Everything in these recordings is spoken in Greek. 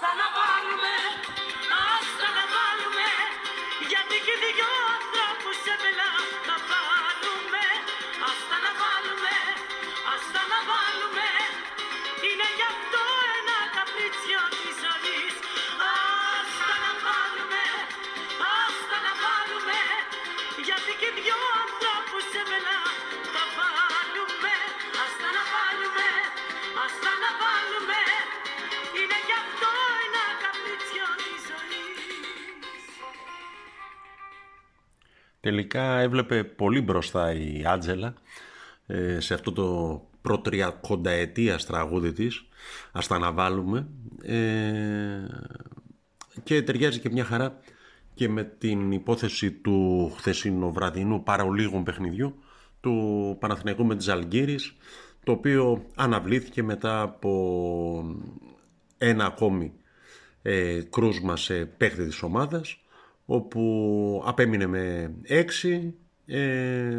Hasta la paz. Τελικά έβλεπε πολύ μπροστά η Άντζελα ε, σε αυτό το προτριακονταετίας τραγούδι της ας τα αναβάλουμε. Ε, και ταιριάζει και μια χαρά και με την υπόθεση του χθεσινού βραδινού παραολίγων παιχνιδιού του Παναθηναϊκού με της Αλγύρης το οποίο αναβλήθηκε μετά από ένα ακόμη ε, κρούσμα σε παίχτη της ομάδας όπου απέμεινε με έξι ε,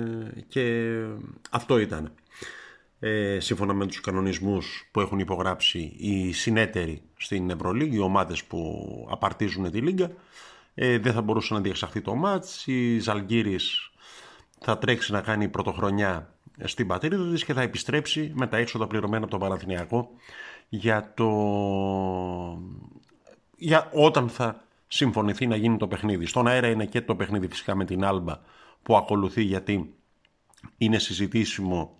και αυτό ήταν. Ε, σύμφωνα με τους κανονισμούς που έχουν υπογράψει οι συνέτεροι στην Ευρωλίγη, οι ομάδες που απαρτίζουν τη Λίγκα, ε, δεν θα μπορούσε να διεξαχθεί το μάτς. Η Ζαλγκύρης θα τρέξει να κάνει πρωτοχρονιά στην πατρίδα της και θα επιστρέψει με τα έξοδα πληρωμένα από τον Παναθηναϊκό για το... για όταν θα συμφωνηθεί να γίνει το παιχνίδι. Στον αέρα είναι και το παιχνίδι φυσικά με την Άλμπα που ακολουθεί γιατί είναι συζητήσιμο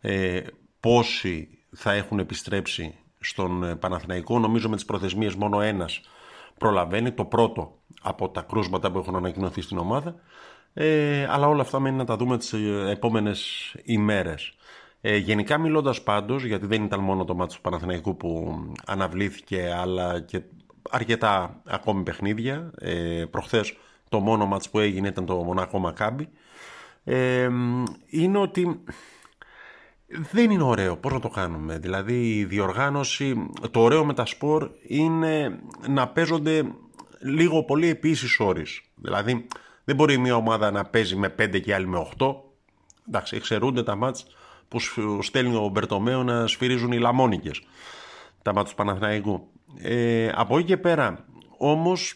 ε, πόσοι θα έχουν επιστρέψει στον ε, Παναθηναϊκό. Νομίζω με τις προθεσμίες μόνο ένας προλαβαίνει, το πρώτο από τα κρούσματα που έχουν ανακοινωθεί στην ομάδα. Ε, αλλά όλα αυτά μένει να τα δούμε τις ε, επόμενες ημέρες. Ε, γενικά μιλώντας πάντως, γιατί δεν ήταν μόνο το μάτι του Παναθηναϊκού που αναβλήθηκε, αλλά και αρκετά ακόμη παιχνίδια. Ε, προχθές το μόνο μάτς που έγινε ήταν το Μονακό Μακάμπι. Ε, είναι ότι δεν είναι ωραίο. Πώς να το κάνουμε; Δηλαδή η διοργάνωση, το ωραίο με τα σπορ είναι να παίζονται λίγο πολύ επίσης όρις. Δηλαδή δεν μπορεί μια ομάδα να παίζει με 5 και άλλη με 8. Εντάξει, εξαιρούνται τα μάτς που στέλνει ο Μπερτομέο να σφυρίζουν οι λαμόνικες. Τα μάτς του Παναθηναϊκού. Ε, από εκεί και πέρα, όμως,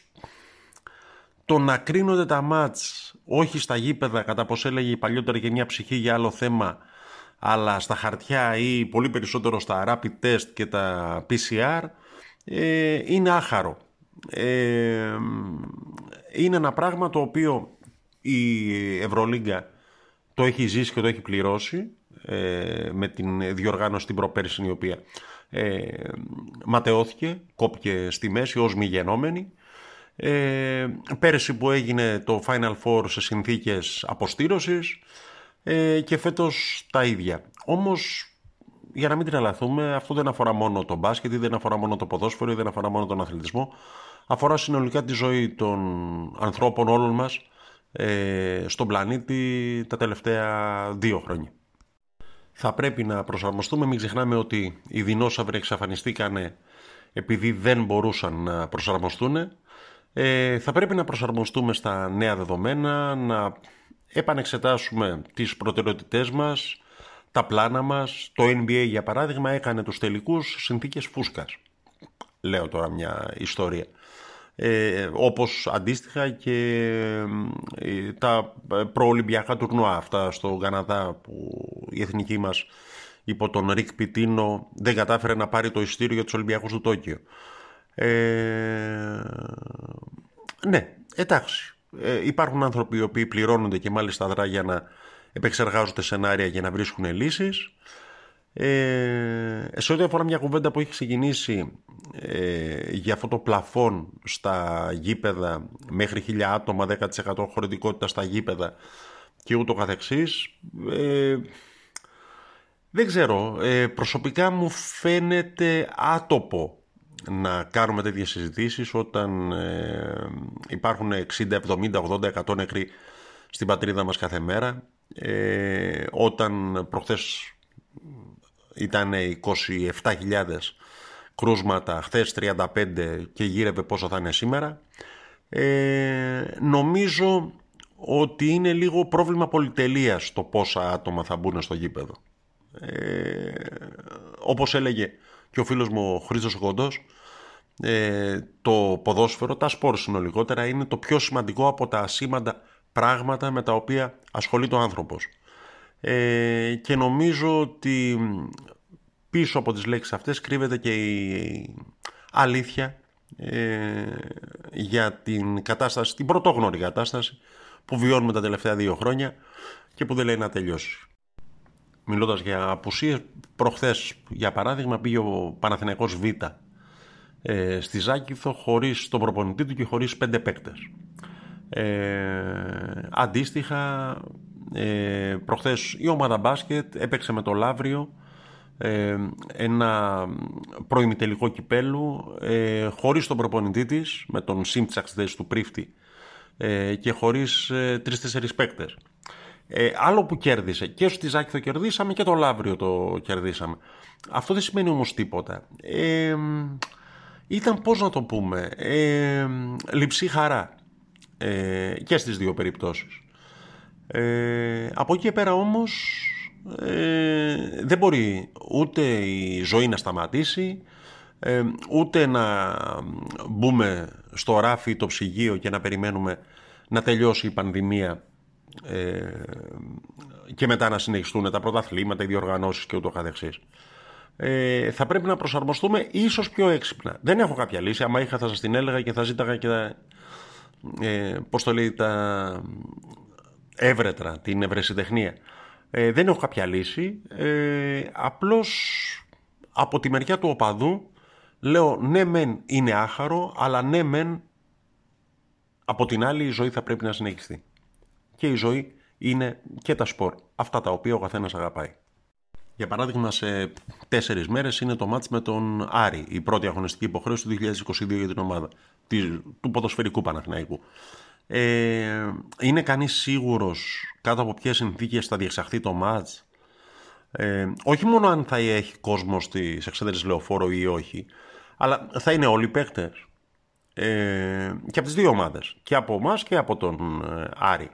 το να κρίνονται τα μάτς όχι στα γήπεδα, κατά πως έλεγε παλιότερα και μια ψυχή για άλλο θέμα, αλλά στα χαρτιά ή πολύ περισσότερο στα rapid test και τα PCR, ε, είναι άχαρο. Ε, είναι ένα πράγμα το οποίο η Ευρωλίγκα το έχει ζήσει και το έχει πληρώσει ε, με την διοργάνωση την προπέρσινη η οποία ε, ματαιώθηκε, κόπηκε στη μέση ως μη γενόμενη. Ε, πέρυσι που έγινε το Final Four σε συνθήκες αποστήρωσης ε, και φέτος τα ίδια. Όμως για να μην τρελαθούμε, αυτό δεν αφορά μόνο το μπάσκετ, δεν αφορά μόνο το ποδόσφαιρο, δεν αφορά μόνο τον αθλητισμό. Αφορά συνολικά τη ζωή των ανθρώπων όλων μας ε, στον πλανήτη τα τελευταία δύο χρόνια θα πρέπει να προσαρμοστούμε. Μην ξεχνάμε ότι οι δεινόσαυροι εξαφανιστήκανε επειδή δεν μπορούσαν να προσαρμοστούν. Ε, θα πρέπει να προσαρμοστούμε στα νέα δεδομένα, να επανεξετάσουμε τις προτεραιότητές μας, τα πλάνα μας. Το NBA για παράδειγμα έκανε τους τελικούς συνθήκες φούσκας. Λέω τώρα μια ιστορία ε, όπως αντίστοιχα και ε, τα προολυμπιακά τουρνουά αυτά στο Καναδά που η εθνική μας υπό τον Ρικ Πιτίνο δεν κατάφερε να πάρει το ειστήριο για τους Ολυμπιακούς του Τόκιο. Ε, ναι, εντάξει. Ε, υπάρχουν άνθρωποι οι οποίοι πληρώνονται και μάλιστα δρά για να επεξεργάζονται σενάρια για να βρίσκουν λύσεις. Ε, σε ό,τι αφορά μια κουβέντα που έχει ξεκινήσει ε, για αυτό το πλαφόν στα γήπεδα μέχρι χιλιά άτομα, 10% χωρητικότητα στα γήπεδα και ούτω καθεξής ε, δεν ξέρω, ε, προσωπικά μου φαίνεται άτοπο να κάνουμε τέτοιες συζητήσεις όταν ε, υπάρχουν 60, 70, 80, 100 νεκροί στην πατρίδα μας κάθε μέρα. Ε, όταν προχθές ήταν 27.000 κρούσματα, χθες 35 και γύρευε πόσο θα είναι σήμερα. Ε, νομίζω ότι είναι λίγο πρόβλημα πολυτελείας το πόσα άτομα θα μπουν στο γήπεδο. Ε, όπως έλεγε και ο φίλος μου ο Χρήστος Κοντός, ε, το ποδόσφαιρο, τα σπορ συνολικότερα είναι το πιο σημαντικό από τα ασήμαντα πράγματα με τα οποία ασχολείται ο άνθρωπος. Ε, και νομίζω ότι πίσω από τις λέξεις αυτές κρύβεται και η αλήθεια ε, για την κατάσταση, την πρωτόγνωρη κατάσταση που βιώνουμε τα τελευταία δύο χρόνια και που δεν λέει να τελειώσει. Μιλώντας για απουσίες, προχθές για παράδειγμα πήγε ο Παναθηναϊκός Β ε, στη Ζάκηθο χωρίς τον προπονητή του και χωρίς πέντε παίκτες. Ε, αντίστοιχα, ε, προχθές η ομάδα μπάσκετ έπαιξε με το Λαύριο ε, ένα προημιτελικό κυπέλου ε, χωρίς τον προπονητή της, με τον Σίμτσαξ του Πρίφτη ε, και χωρίς ε, τρεις-τέσσερις παίκτες. Ε, άλλο που κέρδισε και στο Ζάκηθο κερδίσαμε και το Λαύριο το κερδίσαμε. Αυτό δεν σημαίνει όμως τίποτα. Ε, ήταν πώς να το πούμε, ε, λειψή χαρά ε, και στις δύο περιπτώσεις. Ε, από εκεί και πέρα όμως ε, δεν μπορεί ούτε η ζωή να σταματήσει, ε, ούτε να μπούμε στο ράφι το ψυγείο και να περιμένουμε να τελειώσει η πανδημία ε, και μετά να συνεχιστούν τα πρωταθλήματα, οι διοργανώσεις και ούτω καθεξής. Ε, θα πρέπει να προσαρμοστούμε ίσως πιο έξυπνα. Δεν έχω κάποια λύση. Άμα είχα θα σας την έλεγα και θα ζήταγα και τα, ε, πώς το λέει, τα έβρετρα, την ευρεσιτεχνία. Ε, δεν έχω κάποια λύση. Ε, απλώς από τη μεριά του οπαδού λέω ναι μεν είναι άχαρο, αλλά ναι μεν από την άλλη η ζωή θα πρέπει να συνεχιστεί. Και η ζωή είναι και τα σπορ. Αυτά τα οποία ο καθένας αγαπάει. Για παράδειγμα, σε τέσσερις μέρες είναι το μάτς με τον Άρη, η πρώτη αγωνιστική υποχρέωση του 2022 για την ομάδα του ποδοσφαιρικού Παναθηναϊκού. Ε, είναι κανείς σίγουρος κάτω από ποιες συνθήκες θα διεξαχθεί το μάτς. Ε, όχι μόνο αν θα έχει κόσμο στις εξέδρες λεωφόρο ή όχι, αλλά θα είναι όλοι οι παίκτες. Ε, και από τις δύο ομάδες. Και από εμάς και από τον ε, Άρη.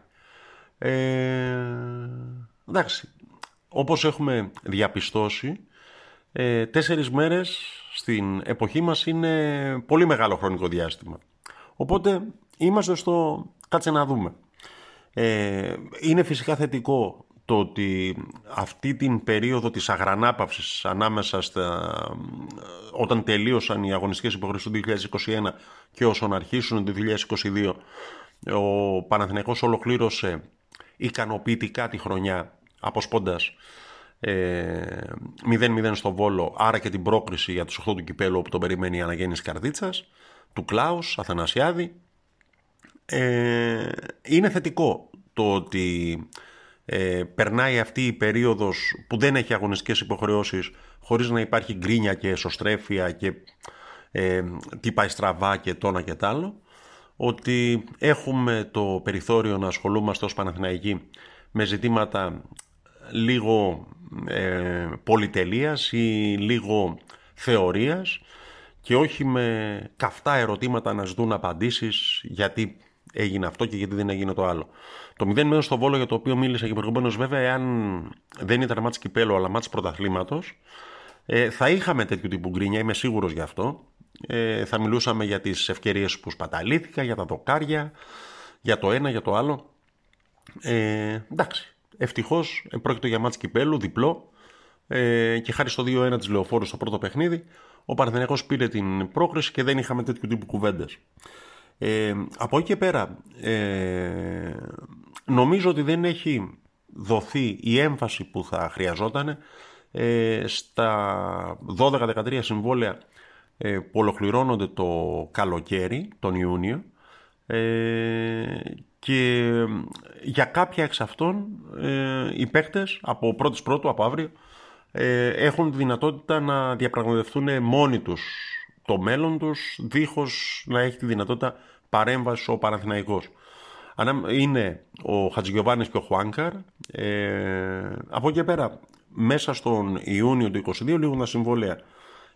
Ε, εντάξει, όπως έχουμε διαπιστώσει, ε, τέσσερις μέρες στην εποχή μας είναι πολύ μεγάλο χρονικό διάστημα. Οπότε είμαστε στο κάτσε να δούμε. Ε, είναι φυσικά θετικό το ότι αυτή την περίοδο της αγρανάπαυσης ανάμεσα στα, όταν τελείωσαν οι αγωνιστικές υποχρεώσεις του 2021 και όσον αρχίσουν το 2022 ο Παναθηναϊκός ολοκλήρωσε ικανοποιητικά τη χρονιά αποσπώντας ε, 0-0 στο Βόλο, άρα και την πρόκριση για τους 8 του κυπέλου όπου τον περιμένει η αναγέννηση Καρδίτσας, του Κλάους, Αθανασιάδη. Ε, είναι θετικό το ότι ε, περνάει αυτή η περίοδος που δεν έχει αγωνιστικές υποχρεώσεις χωρίς να υπάρχει γκρίνια και εσωστρέφεια και ε, τι πάει στραβά και τόνα και τ' άλλο ότι έχουμε το περιθώριο να ασχολούμαστε ως Παναθηναϊκοί με ζητήματα λίγο ε, πολυτελείας ή λίγο θεωρίας και όχι με καυτά ερωτήματα να ζητούν απαντήσεις γιατί έγινε αυτό και γιατί δεν έγινε το άλλο. Το 0-0 στο Βόλο για το οποίο μίλησα και προηγουμένως βέβαια εάν δεν ήταν μάτς κυπέλο αλλά μάτς πρωταθλήματος ε, θα είχαμε τέτοιου τύπου γκρίνια, είμαι σίγουρος γι' αυτό. Ε, θα μιλούσαμε για τις ευκαιρίες που σπαταλήθηκα, για τα δοκάρια, για το ένα, για το άλλο. Ε, εντάξει, Ευτυχώς πρόκειται για μάτς κυπέλου, διπλό ε, και χάρη στο 2-1 της Λεωφόρου στο πρώτο παιχνίδι, ο Παναθηναϊκός πήρε την πρόκριση και δεν είχαμε τέτοιου τύπου κουβέντες. Ε, από εκεί και πέρα, ε, νομίζω ότι δεν έχει δοθεί η έμφαση που θα χρειαζόταν ε, στα 12-13 συμβόλαια ε, που ολοκληρώνονται το καλοκαίρι, τον Ιούνιο, ε, και για κάποια εξ αυτών ε, οι παίκτες από πρώτης πρώτου, από αύριο, ε, έχουν τη δυνατότητα να διαπραγματευτούν μόνοι τους το μέλλον τους, δίχως να έχει τη δυνατότητα παρέμβασης ο Παναθηναϊκός. Είναι ο Χατζηγιοβάνης και ο Χουάνκαρ. Ε, από εκεί πέρα, μέσα στον Ιούνιο του 2022 λίγουν τα συμβόλαια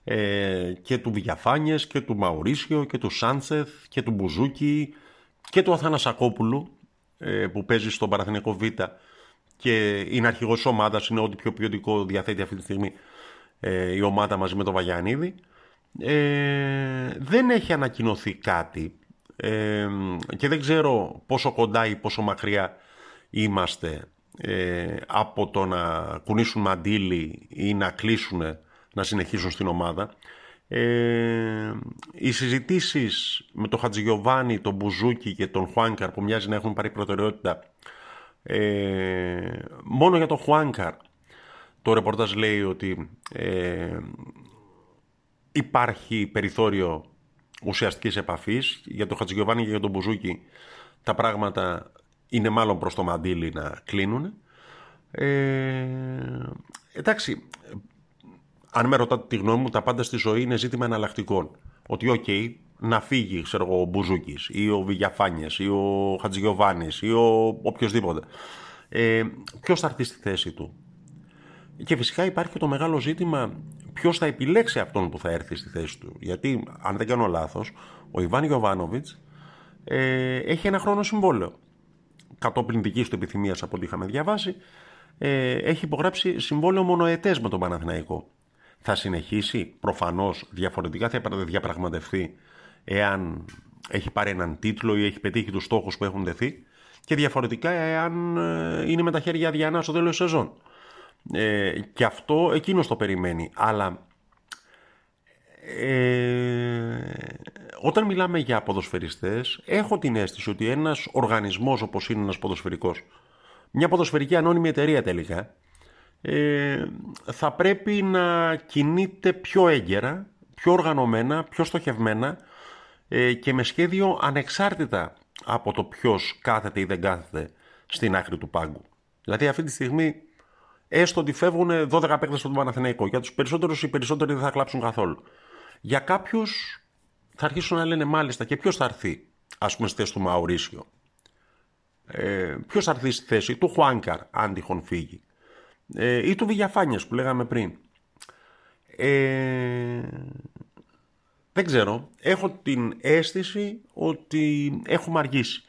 ε, και του Βηγιαφάνιες και του Μαουρίσιο και του Σάντσεθ και του Μπουζούκη και του Αθανασακόπουλου ε, που παίζει στον Παραθυνικό Β και είναι αρχηγός της ομάδας, είναι ό,τι πιο ποιοτικό διαθέτει αυτή τη στιγμή ε, η ομάδα μαζί με τον Βαγιανίδη ε, δεν έχει ανακοινωθεί κάτι ε, και δεν ξέρω πόσο κοντά ή πόσο μακριά είμαστε ε, από το να κουνήσουν μαντίλι ή να κλείσουν να συνεχίσουν στην ομάδα. Ε, οι συζητήσεις με τον Χατζηγιοβάνι, τον Μπουζούκι και τον Χουάνκαρ που μοιάζει να έχουν πάρει προτεραιότητα ε, μόνο για τον Χουάνκαρ το ρεπορτάζ λέει ότι ε, υπάρχει περιθώριο ουσιαστικής επαφής για τον Χατζηγιοβάνι και για τον Μπουζούκι τα πράγματα είναι μάλλον προς το μαντίλι να κλείνουν ε, εντάξει αν με ρωτάτε τη γνώμη μου, τα πάντα στη ζωή είναι ζήτημα εναλλακτικών. Ότι, οκ, να φύγει, ξέρω εγώ, ο Μπουζούκης ή ο Βιγιαφάνιες ή ο Χατζηγιοβάνης ή ο οποιοδήποτε. Ε, Ποιος θα έρθει στη θέση του; Και φυσικά υπάρχει και το μεγάλο ζήτημα ποιος θα επιλέξει αυτόν που θα έρθει στη θέση του. Γιατί, αν δεν κάνω λάθος, ο Ιβάν Γιοβάνοβιτ ε, έχει ένα χρόνο συμβόλαιο. Κατόπιν δικής του επιθυμίας από ό,τι είχαμε διαβάσει, ε, έχει υπογράψει συμβόλαιο μονοετέ με τον Παναθηναϊκό θα συνεχίσει. Προφανώς διαφορετικά θα διαπραγματευτεί εάν έχει πάρει έναν τίτλο ή έχει πετύχει τους στόχους που έχουν δεθεί και διαφορετικά εάν ε, είναι με τα χέρια διανά στο τέλος της σεζόν. Ε, και αυτό εκείνος το περιμένει. Αλλά ε, όταν μιλάμε για ποδοσφαιριστές έχω την αίσθηση ότι ένας οργανισμός όπως είναι ένας ποδοσφαιρικός μια ποδοσφαιρική ανώνυμη εταιρεία τελικά ε, θα πρέπει να κινείται πιο έγκαιρα, πιο οργανωμένα, πιο στοχευμένα ε, και με σχέδιο ανεξάρτητα από το ποιος κάθεται ή δεν κάθεται στην άκρη του πάγκου. Δηλαδή αυτή τη στιγμή έστω ότι φεύγουν 12 παίκτες στον Παναθηναϊκό. Για τους περισσότερους οι περισσότεροι δεν θα κλάψουν καθόλου. Για κάποιους θα αρχίσουν να λένε μάλιστα και ποιος θα έρθει ας πούμε στη θέση του Μαουρίσιο; Ε, ποιος θα έρθει στη θέση του Χουάνκαρ αν τυχόν φύγει ε, ή του Βηγιαφάνιας που λέγαμε πριν. Ε, δεν ξέρω. Έχω την αίσθηση ότι έχουμε αργήσει.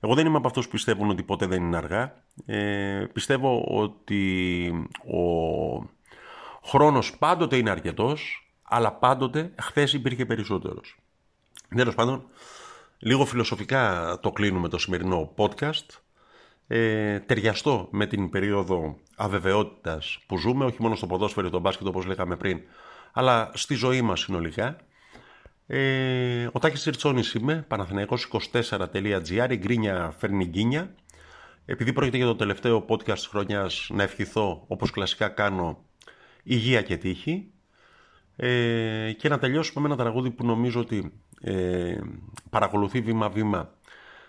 Εγώ δεν είμαι από αυτούς που πιστεύουν ότι ποτέ δεν είναι αργά. Ε, πιστεύω ότι ο χρόνος πάντοτε είναι αρκετός, αλλά πάντοτε χθες υπήρχε περισσότερος. Τέλος πάντων, λίγο φιλοσοφικά το κλείνουμε το σημερινό podcast ε, ταιριαστό με την περίοδο αβεβαιότητας που ζούμε, όχι μόνο στο ποδόσφαιρο τον μπάσκετ όπως λέγαμε πριν, αλλά στη ζωή μας συνολικά. Ε, ο Τάκης Ριτσόνης είμαι, παναθηναϊκός24.gr, η γκρίνια φέρνει γκίνια. Επειδή πρόκειται για το τελευταίο podcast της χρονιάς, να ευχηθώ, όπως κλασικά κάνω, υγεία και τύχη. Ε, και να τελειώσουμε με ένα τραγούδι που νομίζω ότι ε, παρακολουθεί βήμα-βήμα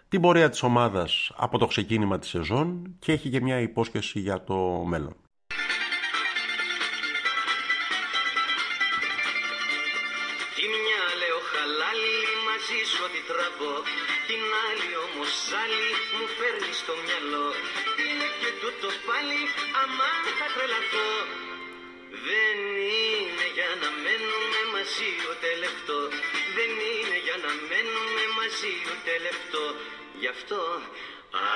την πορεία της ομάδας από το ξεκίνημα της σεζόν και έχει και μια υπόσχεση για το μέλλον. Τη μια λέω χαλάλι μαζί σου ότι τραβώ Την άλλη όμως άλλη μου φέρνεις στο μυαλό Είναι και τούτος πάλι αμάν θα τρελαθώ. Δεν είναι για να μένουμε μαζί ούτε λεπτό. Δεν είναι για να μένουμε μαζί ούτε λεπτό. Γι' αυτό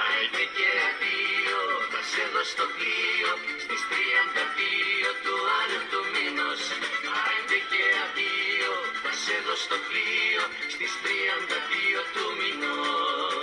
Άιντε και αδείο, θα σε δω στο πλοίο. Στις 32 του άλλου του μήνος. Άιντε και αδείο, θα σε δω στο πλοίο. Στις 32 του μήνος